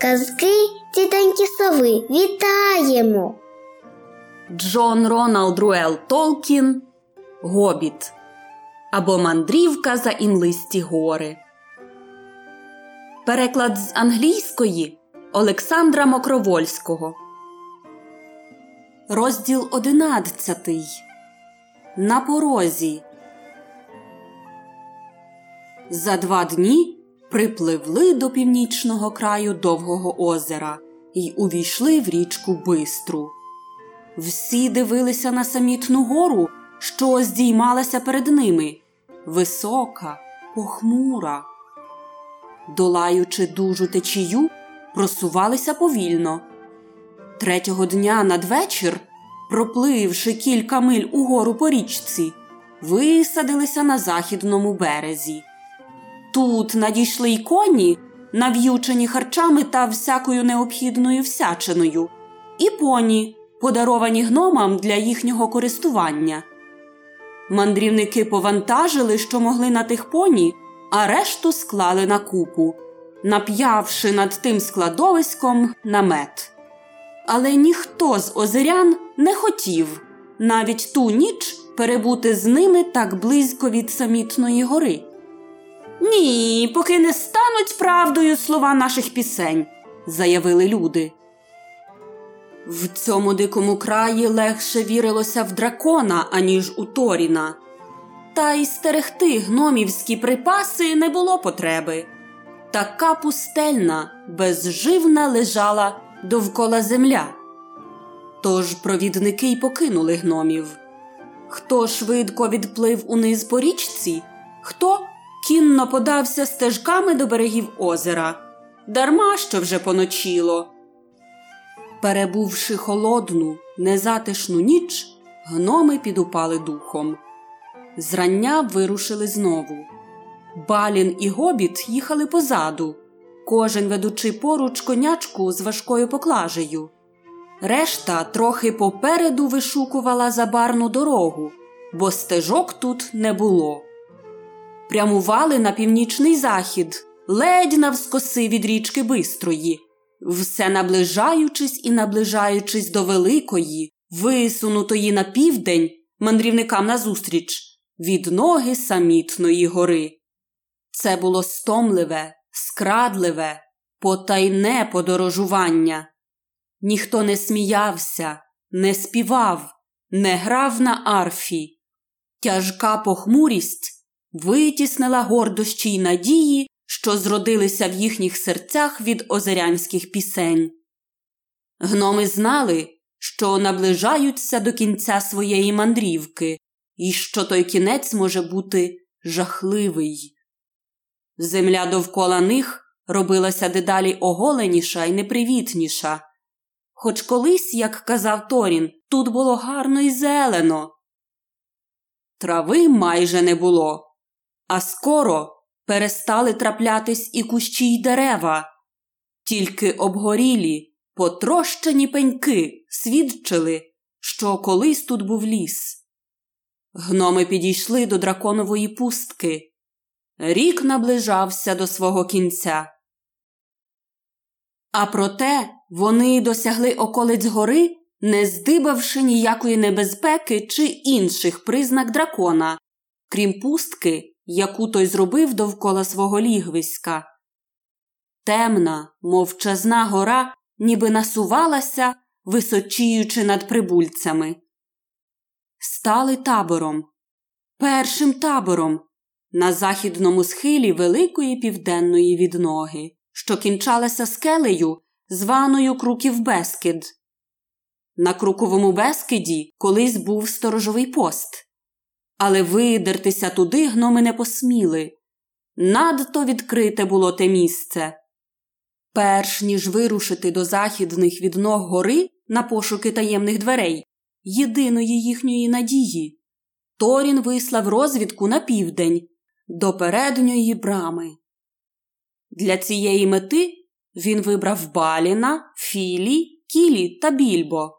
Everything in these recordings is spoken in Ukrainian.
Казки тітоньки сови вітаємо! Джон Роналд Руел Толкін Гобіт або Мандрівка за інлисті гори. Переклад з англійської Олександра Мокровольського. Розділ одинадцятий. На порозі. За два дні припливли до північного краю довгого озера і увійшли в річку Бистру. Всі дивилися на самітну гору, що здіймалася перед ними висока, похмура. Долаючи дужу течію, просувалися повільно. Третього дня надвечір, пропливши кілька миль угору по річці, висадилися на західному березі. Тут надійшли й коні, нав'ючені харчами та всякою необхідною всячиною, і поні, подаровані гномам для їхнього користування. Мандрівники повантажили, що могли на тих поні, а решту склали на купу, нап'явши над тим складовиськом намет. Але ніхто з озерян не хотів навіть ту ніч перебути з ними так близько від самітної гори. Ні, поки не стануть правдою слова наших пісень, заявили люди. В цьому дикому краї легше вірилося в дракона, аніж у Торіна. Та й стерегти гномівські припаси не було потреби. Така пустельна, безживна лежала довкола земля. Тож провідники й покинули гномів. Хто швидко відплив униз по річці, хто кінно подався стежками до берегів озера, дарма що вже поночіло. Перебувши холодну, незатишну ніч, гноми підупали духом. Зрання вирушили знову. Балін і гобіт їхали позаду, кожен ведучи поруч конячку з важкою поклажею. Решта трохи попереду вишукувала забарну дорогу, бо стежок тут не було. Прямували на північний захід, ледь навскоси від річки Бистрої, все наближаючись і наближаючись до великої, висунутої на південь мандрівникам назустріч від ноги самітної гори. Це було стомливе, скрадливе, потайне подорожування. Ніхто не сміявся, не співав, не грав на арфі. Тяжка похмурість витіснила гордощі й надії, що зродилися в їхніх серцях від озерянських пісень. Гноми знали, що наближаються до кінця своєї мандрівки, і що той кінець може бути жахливий. Земля довкола них робилася дедалі оголеніша і непривітніша. Хоч колись, як казав Торін, тут було гарно і зелено. Трави майже не було, а скоро перестали траплятись і кущі й дерева, тільки обгорілі, потрощені пеньки свідчили, що колись тут був ліс. Гноми підійшли до драконової пустки. Рік наближався до свого кінця. А проте вони досягли околиць гори, не здибавши ніякої небезпеки чи інших признак дракона, крім пустки, яку той зробив довкола свого лігвиська. Темна, мовчазна гора ніби насувалася, височіючи над прибульцями. Стали табором, першим табором на західному схилі великої південної відноги, що кінчалася скелею, званою Круків Бескид. На Круковому Бескиді колись був сторожовий пост, але видертися туди гноми не посміли. Надто відкрите було те місце. Перш ніж вирушити до західних відног гори на пошуки таємних дверей, єдиної їхньої надії, Торін вислав розвідку на південь до передньої брами. Для цієї мети він вибрав Баліна, Філі, Кілі та Більбо.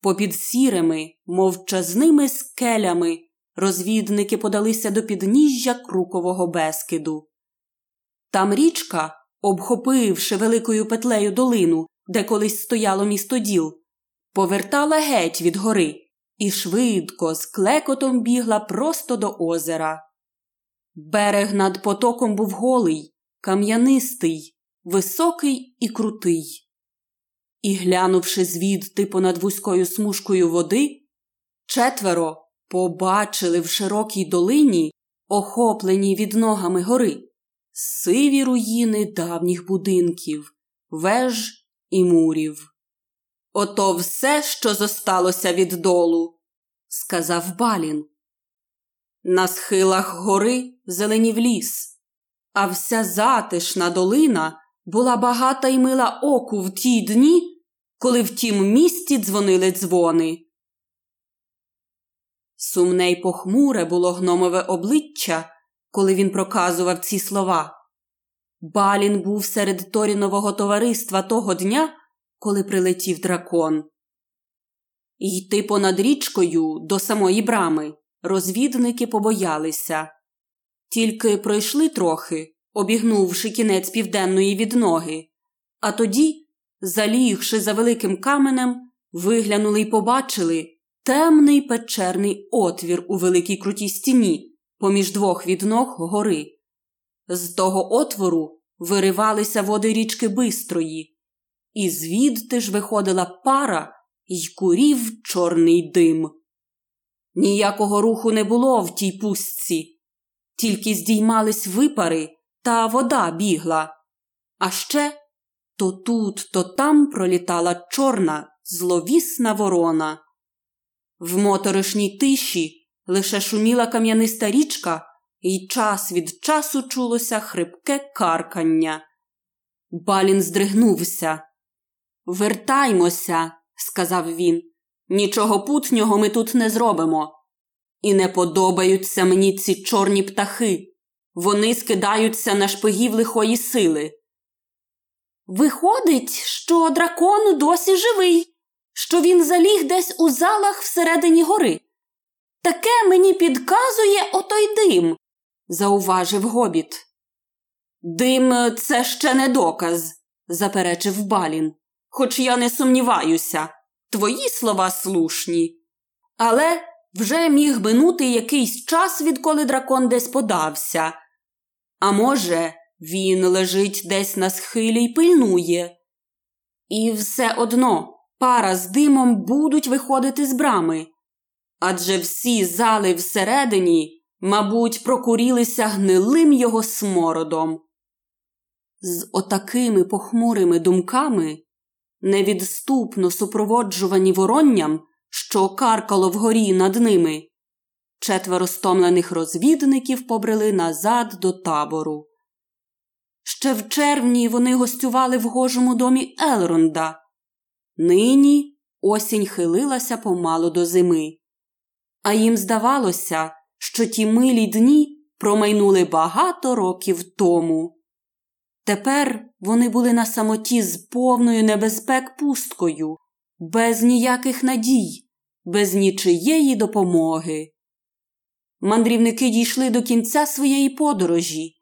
Попід сірими, мовчазними скелями розвідники подалися до підніжжя Крукового Бескиду. Там річка обхопивши великою петлею долину, де колись стояло місто діл, повертала геть від гори і швидко з клекотом бігла просто до озера. Берег над потоком був голий, кам'янистий, високий і крутий. І, глянувши звідти понад вузькою смужкою води, четверо побачили в широкій долині, охопленій від ногами гори, сиві руїни давніх будинків, веж і мурів. Ото все, що зосталося від долу, сказав Балін. На схилах гори зеленів ліс, а вся затишна долина була багата й мила оку в ті дні, коли в тім місті дзвонили дзвони. Сумне й похмуре було гномове обличчя, коли він проказував ці слова. Балін був серед Торінового товариства того дня, коли прилетів дракон. Йти понад річкою до самої брами розвідники побоялися. Тільки пройшли трохи, обігнувши кінець південної відноги, а тоді, залігши за великим каменем, виглянули й побачили темний печерний отвір у великій крутій стіні поміж двох відног гори. З того отвору виривалися води річки Бистрої, і звідти ж виходила пара й курів чорний дим. Ніякого руху не було в тій пустці, тільки здіймались випари, та вода бігла. А ще то тут, то там пролітала чорна, зловісна ворона. В моторошній тиші лише шуміла кам'яниста річка, і час від часу чулося хрипке каркання. Балін здригнувся. Вертаймося, сказав він. Нічого путнього ми тут не зробимо. І не подобаються мені ці чорні птахи. Вони скидаються на шпигів лихої сили. Виходить, що дракон досі живий, що він заліг десь у залах всередині гори. Таке мені підказує отой дим, зауважив гобіт. Дим це ще не доказ, заперечив Балін. Хоч я не сумніваюся, твої слова слушні. Але вже міг минути якийсь час, відколи дракон десь подався. А може, він лежить десь на схилі й пильнує. І все одно пара з димом будуть виходити з брами. Адже всі зали всередині, мабуть, прокурілися гнилим його смородом. З отакими похмурими думками, невідступно супроводжувані воронням, що каркало вгорі над ними, четверо стомлених розвідників побрели назад до табору. Ще в червні вони гостювали в гожому домі Елронда. Нині осінь хилилася помалу до зими, а їм здавалося, що ті милі дні промайнули багато років тому. Тепер вони були на самоті з повною небезпек пусткою, без ніяких надій, без нічиєї допомоги. Мандрівники дійшли до кінця своєї подорожі,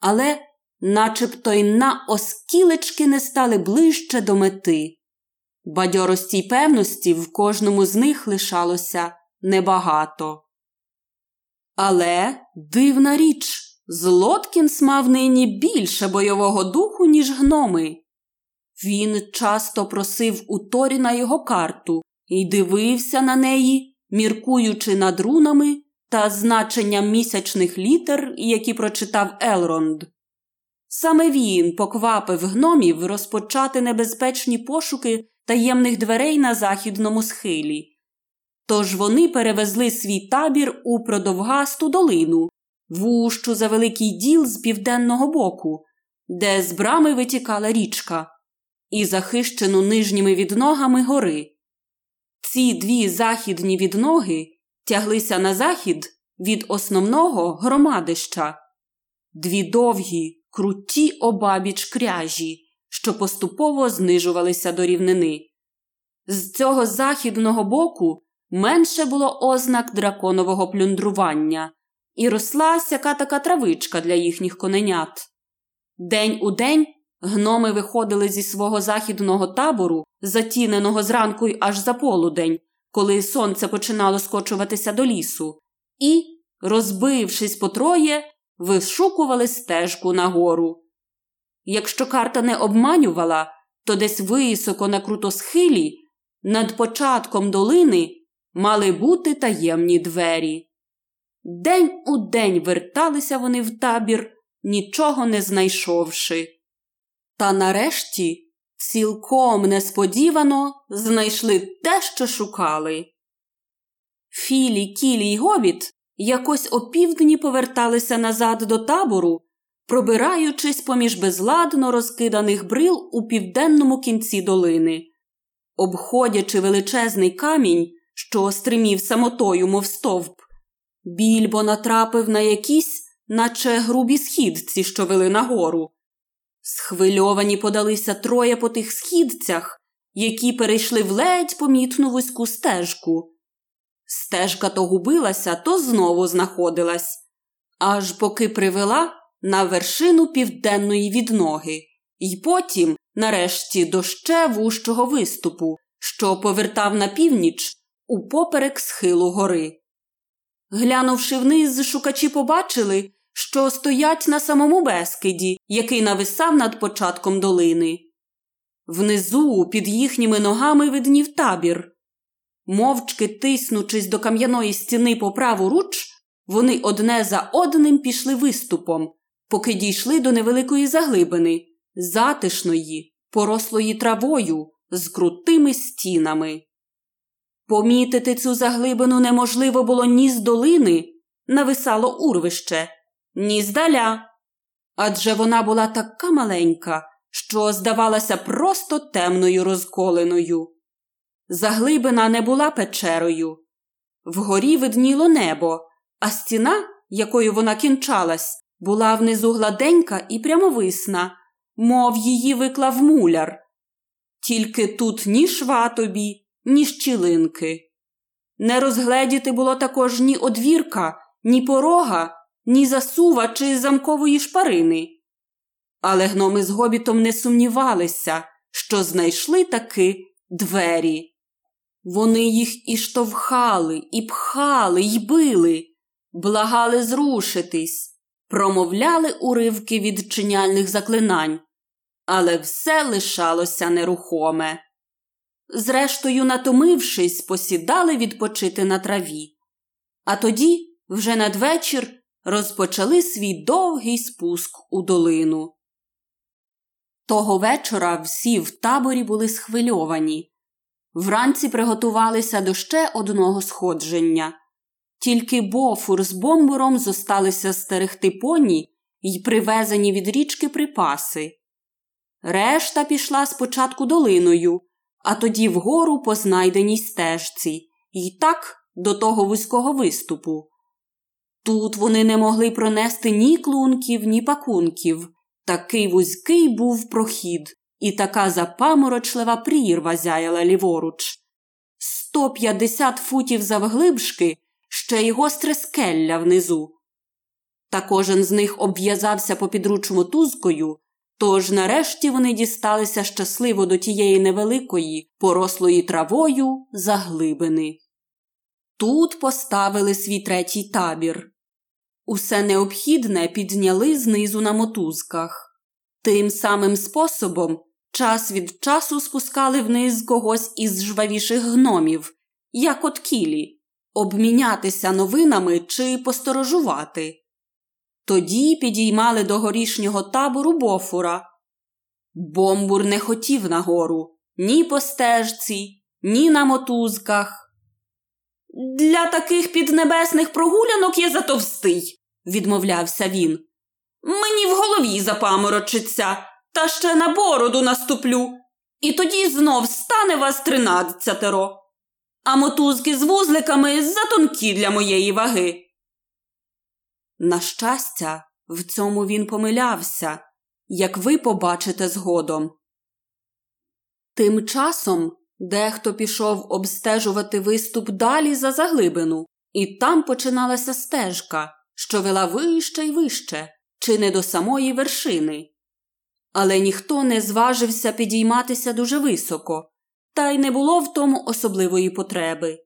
але начебто й на оскілечки не стали ближче до мети. Бадьорості й певності в кожному з них лишалося небагато. Але дивна річ, Злоткінс мав нині більше бойового духу, ніж гноми. Він часто просив у Торіна його карту і дивився на неї, міркуючи над рунами та значенням місячних літер, які прочитав Елронд. Саме він поквапив гномів розпочати небезпечні пошуки таємних дверей на західному схилі. Тож вони перевезли свій табір у продовгасту долину, вущу за великий діл з південного боку, де з брами витікала річка, і захищену нижніми відногами гори. Ці дві західні відноги тяглися на захід від основного громадища, дві довгі, круті обабіч кряжі, що поступово знижувалися до рівнини. З цього західного боку менше було ознак драконового плюндрування, і росла сяка така травичка для їхніх коненят. День у день Гноми виходили зі свого західного табору, затіненого зранку й аж за полудень, коли сонце починало скочуватися до лісу, і, розбившись по троє, вишукували стежку нагору. Якщо карта не обманювала, то десь високо на крутосхилі, над початком долини, мали бути таємні двері. День у день верталися вони в табір, нічого не знайшовши. Та нарешті цілком несподівано знайшли те, що шукали. Філі, Кілі й Гобіт якось опівдні поверталися назад до табору, пробираючись поміж безладно розкиданих брил у південному кінці долини. Обходячи величезний камінь, що стримів самотою, мов стовп, більбо натрапив на якісь, наче грубі східці, що вели нагору. Схвильовані подалися троє по тих східцях, які перейшли в ледь помітну вузьку стежку. Стежка то губилася, то знову знаходилась, аж поки привела на вершину південної відноги, І потім, нарешті, до ще вужчого виступу, що повертав на північ упоперек схилу гори. Глянувши вниз, шукачі побачили, що стоять на самому безкиді, який нависав над початком долини. Внизу, під їхніми ногами, виднів табір. Мовчки тиснучись до кам'яної стіни по праву руч, вони одне за одним пішли виступом, поки дійшли до невеликої заглибини, затишної, порослої травою, з крутими стінами. Помітити цю заглибину неможливо було ні з долини, нависало урвище, ні здаля. Адже вона була така маленька, що здавалася просто темною розколеною. Заглибина не була печерою. Вгорі видніло небо, а стіна, якою вона кінчалась, була внизу гладенька і прямовисна, мов її виклав муляр. Тільки тут ні шва тобі, ні щілинки. Не розгледіти було також ні одвірка, ні порога, ні засува чи замкової шпарини. Але гноми з гобітом не сумнівалися, що знайшли таки двері. Вони їх і штовхали, і пхали, й били, благали зрушитись, промовляли уривки відчиняльних заклинань, але все лишалося нерухоме. Зрештою, натомившись, посідали відпочити на траві. А тоді, вже надвечір, розпочали свій довгий спуск у долину. Того вечора всі в таборі були схвильовані. Вранці приготувалися до ще одного сходження. Тільки бофур з бомбуром зосталися стерегти поні й привезені від річки припаси. Решта пішла спочатку долиною, а тоді вгору по знайденій стежці, й так до того вузького виступу. Тут вони не могли пронести ні клунків, ні пакунків. Такий вузький був прохід, і така запаморочлива прірва зяяла ліворуч. Сто п'ятдесят футів завглибшки, ще й гостре скелля внизу. Та кожен з них обв'язався по підруч мотузкою, тож нарешті вони дісталися щасливо до тієї невеликої, порослої травою заглибини. Тут поставили свій третій табір. Усе необхідне підняли знизу на мотузках. Тим самим способом час від часу спускали вниз когось із жвавіших гномів, як от кілі, обмінятися новинами чи посторожувати. Тоді підіймали до горішнього табору бофура. Бомбур не хотів нагору ні по стежці, ні на мотузках. Для таких піднебесних прогулянок я затовстий, відмовлявся він. Мені в голові запаморочиться, та ще на бороду наступлю, і тоді знов стане вас тринадцятеро. А мотузки з вузликами затонкі для моєї ваги. На щастя, в цьому він помилявся, як ви побачите згодом. Тим часом дехто пішов обстежувати виступ далі за заглибину, і там починалася стежка, що вела вище й вище, чи не до самої вершини. але ніхто не зважився підійматися дуже високо, та й не було в тому особливої потреби.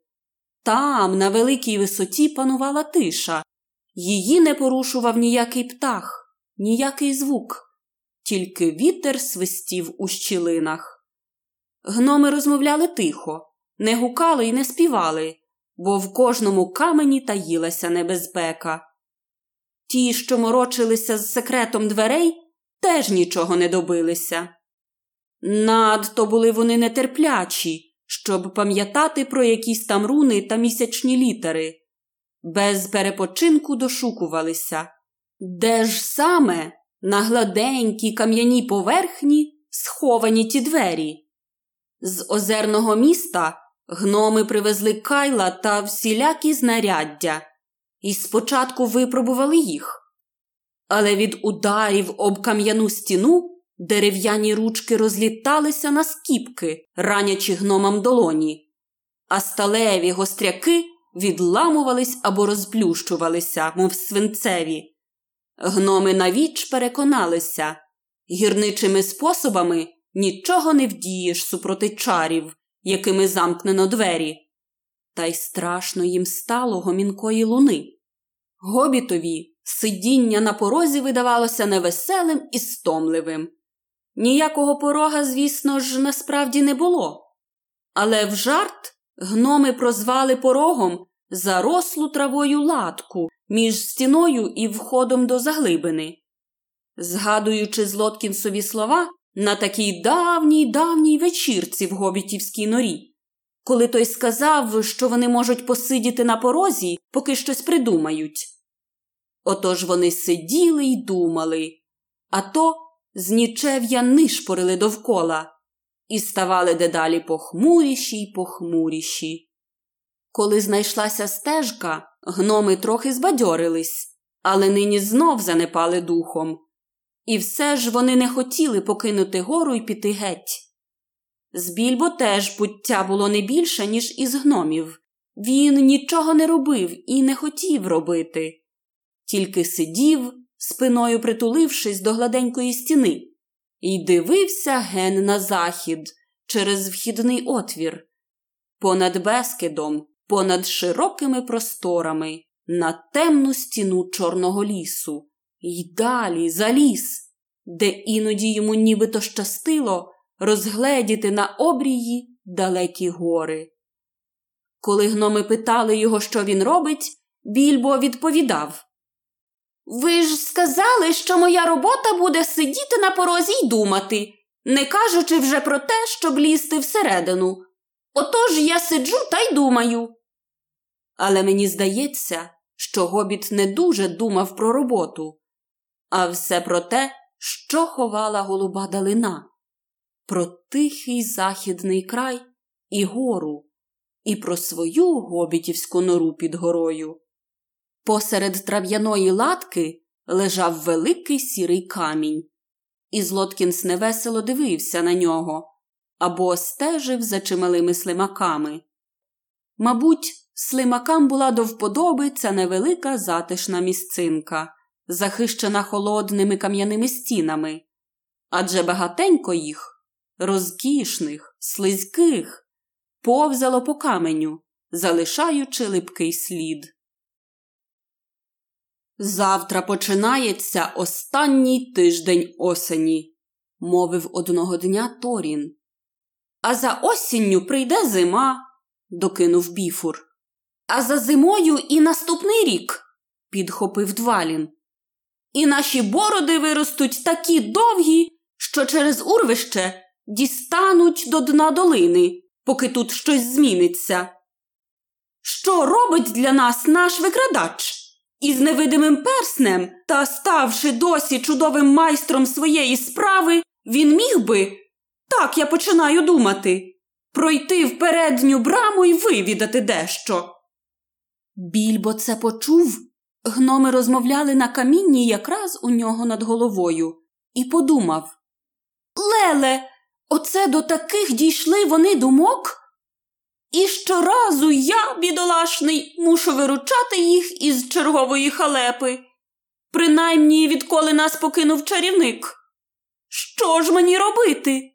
Там, на великій висоті, панувала тиша, її не порушував ніякий птах, ніякий звук, тільки вітер свистів у щілинах. Гноми розмовляли тихо, не гукали і не співали, бо в кожному камені таїлася небезпека. Ті, що морочилися з секретом дверей, теж нічого не добилися. Надто були вони нетерплячі, щоб пам'ятати про якісь там руни та місячні літери. Без перепочинку дошукувалися. Де ж саме на гладенькій кам'яній поверхні сховані ті двері? З озерного міста гноми привезли кайла та всілякі знаряддя і спочатку випробували їх. Але від ударів об кам'яну стіну дерев'яні ручки розліталися на скіпки, ранячи гномам долоні, а сталеві гостряки відламувались або розплющувалися, мов свинцеві. Гноми навіч переконалися гірничими способами нічого не вдієш супроти чарів, якими замкнено двері. Та й страшно їм стало гомінкої луни. Гобітові сидіння на порозі видавалося невеселим і стомливим. Ніякого порога, звісно ж, насправді не було. Але в жарт гноми прозвали порогом зарослу травою латку між стіною і входом до заглибини. Згадуючи Злоткінсові слова на такій давній давній вечірці в гобітівській норі, коли той сказав, що вони можуть посидіти на порозі, поки щось придумають. Отож вони сиділи й думали, а то з нічев'я нишпорили довкола і ставали дедалі похмуріші й похмуріші. Коли знайшлася стежка, гноми трохи збадьорились, але нині знов занепали духом. І все ж вони не хотіли покинути гору і піти геть. З більбо теж пуття було не більше, ніж із гномів. Він нічого не робив і не хотів робити, тільки сидів, спиною притулившись до гладенької стіни, і дивився ген на захід через вхідний отвір, понад безкидом, понад широкими просторами, на темну стіну Чорного лісу, й далі за ліс, де іноді йому нібито щастило розгледіти на обрії далекі гори. Коли гноми питали його, що він робить, більбо відповідав Ви ж сказали, що моя робота буде сидіти на порозі й думати, не кажучи вже про те, щоб лізти всередину. Отож я сиджу та й думаю. Але мені здається, що гобіт не дуже думав про роботу, а все про те, що ховала голуба далина, про тихий західний край і гору, і про свою гобітівську нору під горою. Посеред трав'яної латки лежав великий сірий камінь, і Злоткінс невесело дивився на нього або стежив за чималими слимаками. Мабуть, слимакам була до вподоби ця невелика затишна місцинка, захищена холодними кам'яними стінами, адже багатенько їх, розкішних, слизьких, повзало по каменю, залишаючи липкий слід. Завтра починається останній тиждень осені, мовив одного дня Торін. А за осінню прийде зима, докинув біфур. А за зимою і наступний рік, підхопив Двалін. І наші бороди виростуть такі довгі, що через урвище дістануть до дна долини, поки тут щось зміниться. Що робить для нас наш викрадач? Із невидимим перснем та ставши досі чудовим майстром своєї справи, він міг би, так я починаю думати, пройти в передню браму і вивідати дещо. Більбо це почув. Гноми розмовляли на камінні якраз у нього над головою, і подумав Леле, оце до таких дійшли вони думок? І щоразу я, бідолашний, мушу виручати їх із чергової халепи, принаймні відколи нас покинув чарівник. Що ж мені робити?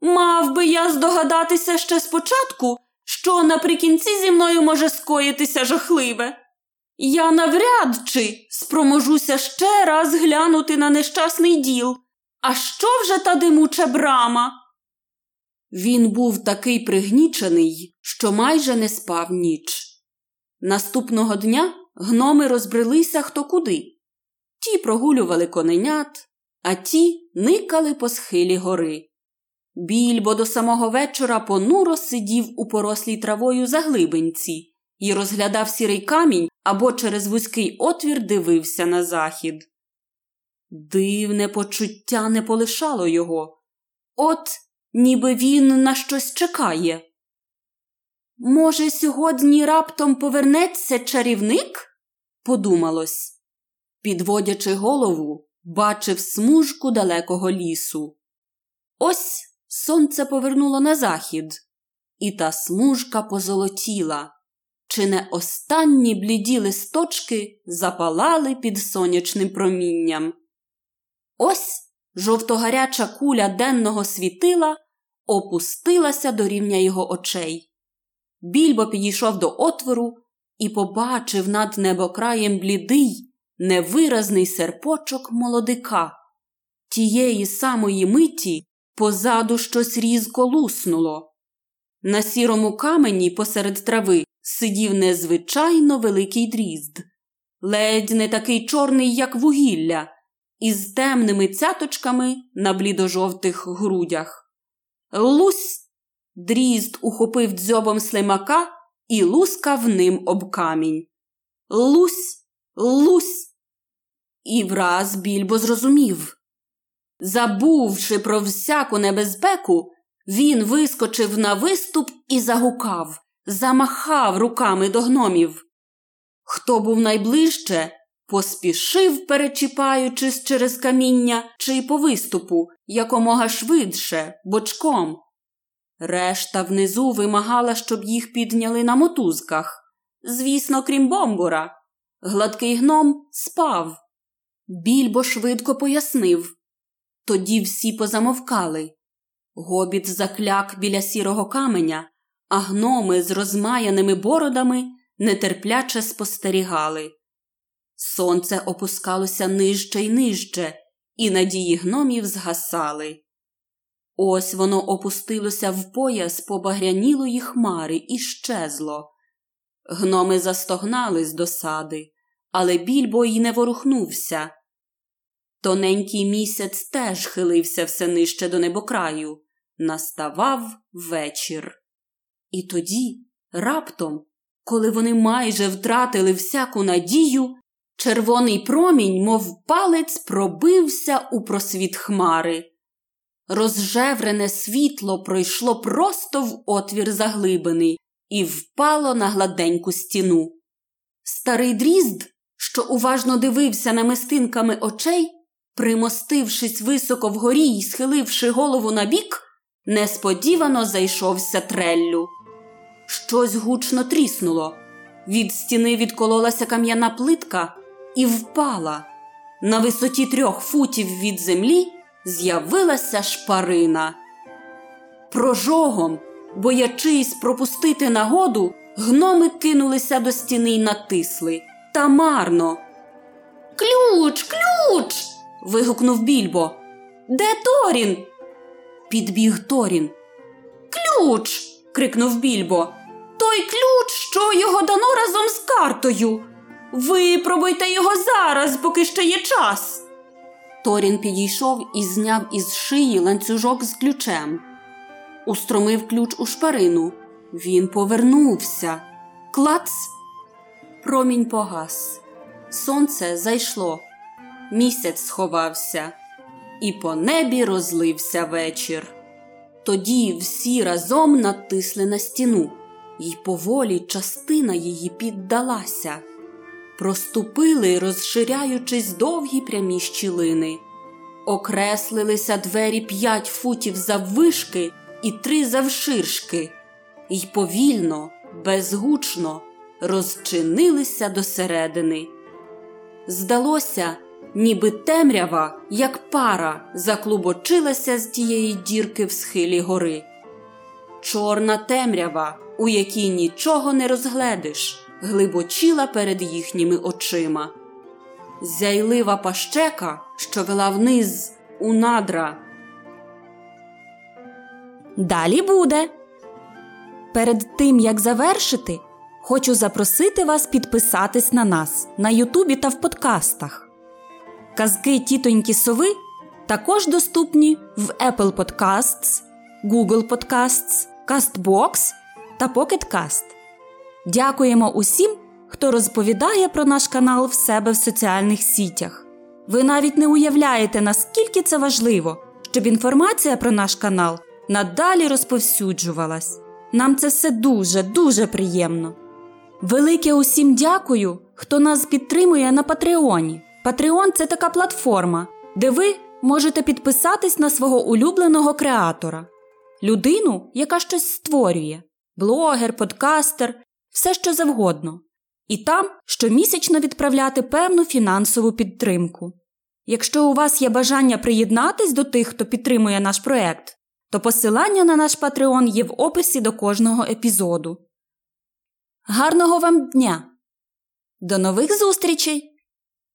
Мав би я здогадатися ще спочатку, що наприкінці зі мною може скоїтися жахливе. Я навряд чи спроможуся ще раз глянути на нещасний діл. А що вже та димуча брама? Він був такий пригнічений, що майже не спав ніч. Наступного дня гноми розбрелися хто куди. Ті прогулювали коненят, а ті никали по схилі гори. Більбо до самого вечора понуро сидів у порослій травою заглибинці і розглядав сірий камінь або через вузький отвір дивився на захід. Дивне почуття не полишало його. От ніби він на щось чекає. Може, сьогодні раптом повернеться чарівник? подумалось. Підводячи голову, бачив смужку далекого лісу. Ось сонце повернуло на захід, і та смужка позолотіла. Чи не останні бліді листочки запалали під сонячним промінням? Ось жовтогаряча куля денного світила опустилася до рівня його очей. Більбо підійшов до отвору і побачив над небокраєм блідий, невиразний серпочок молодика. Тієї самої миті позаду щось різко луснуло. На сірому камені посеред трави сидів незвичайно великий дрізд, ледь не такий чорний, як вугілля, із темними цяточками на блідожовтих грудях. Лусь! Дрізд ухопив дзьобом слимака і лускав ним об камінь. Лусь, лусь. І враз більбо зрозумів. Забувши про всяку небезпеку, він вискочив на виступ і загукав, замахав руками до гномів. Хто був найближче, поспішив, перечіпаючись через каміння чи по виступу, якомога швидше, бочком. Решта внизу вимагала, щоб їх підняли на мотузках. Звісно, крім бомбура. Гладкий гном спав. Більбо швидко пояснив. Тоді всі позамовкали. Гобіт закляк біля сірого каменя, а гноми з розмаяними бородами нетерпляче спостерігали. Сонце опускалося нижче й нижче, і надії гномів згасали. Ось воно опустилося в пояс побагрянілої хмари і щезло. Гноми застогнали з досади, але більбо й не ворухнувся. Тоненький місяць теж хилився все нижче до небокраю. Наставав вечір. І тоді, раптом, коли вони майже втратили всяку надію, червоний промінь, мов палець, пробився у просвіт хмари. Розжеврене світло пройшло просто в отвір заглибини і впало на гладеньку стіну. Старий дрізд, що уважно дивився намистинками очей, примостившись високо вгорі й схиливши голову набік, несподівано зайшовся треллю. Щось гучно тріснуло. Від стіни відкололася кам'яна плитка і впала. На висоті трьох футів від землі з'явилася шпарина. Прожогом, боячись пропустити нагоду, гноми кинулися до стіни й натисли. Та марно. Ключ, ключ. вигукнув більбо. Де Торін? Підбіг Торін. Ключ. крикнув більбо. Той ключ, що його дано разом з картою. Випробуйте його зараз, поки ще є час. Торін підійшов і зняв із шиї ланцюжок з ключем. Устромив ключ у шпарину. Він повернувся. Клац. Промінь погас. Сонце зайшло. Місяць сховався, і по небі розлився вечір. Тоді всі разом натисли на стіну, і поволі частина її піддалася. Проступили, розширяючись довгі прямі щілини. Окреслилися двері п'ять футів заввишки і три завширшки, І повільно, безгучно розчинилися досередини. Здалося, ніби темрява, як пара, заклубочилася з тієї дірки в схилі гори. Чорна темрява, у якій нічого не розгледиш, глибочіла перед їхніми очима. Зяйлива пащека, що вела вниз у надра. Далі буде. Перед тим як завершити, хочу запросити вас підписатись на нас на Ютубі та в подкастах. Казки тітоньки сови також доступні в Apple Podcasts, Google Podcasts, CastBox та Pocket Cast. Дякуємо усім, хто розповідає про наш канал в себе в соціальних сітях. Ви навіть не уявляєте, наскільки це важливо, щоб інформація про наш канал надалі розповсюджувалась. Нам це все дуже, дуже приємно. Велике усім дякую, хто нас підтримує на Патреоні. Патреон це така платформа, де ви можете підписатись на свого улюбленого креатора, людину, яка щось створює, блогер, подкастер, все що завгодно. І там щомісячно відправляти певну фінансову підтримку. Якщо у вас є бажання приєднатись до тих, хто підтримує наш проект, то посилання на наш Patreon є в описі до кожного епізоду. Гарного вам дня! До нових зустрічей!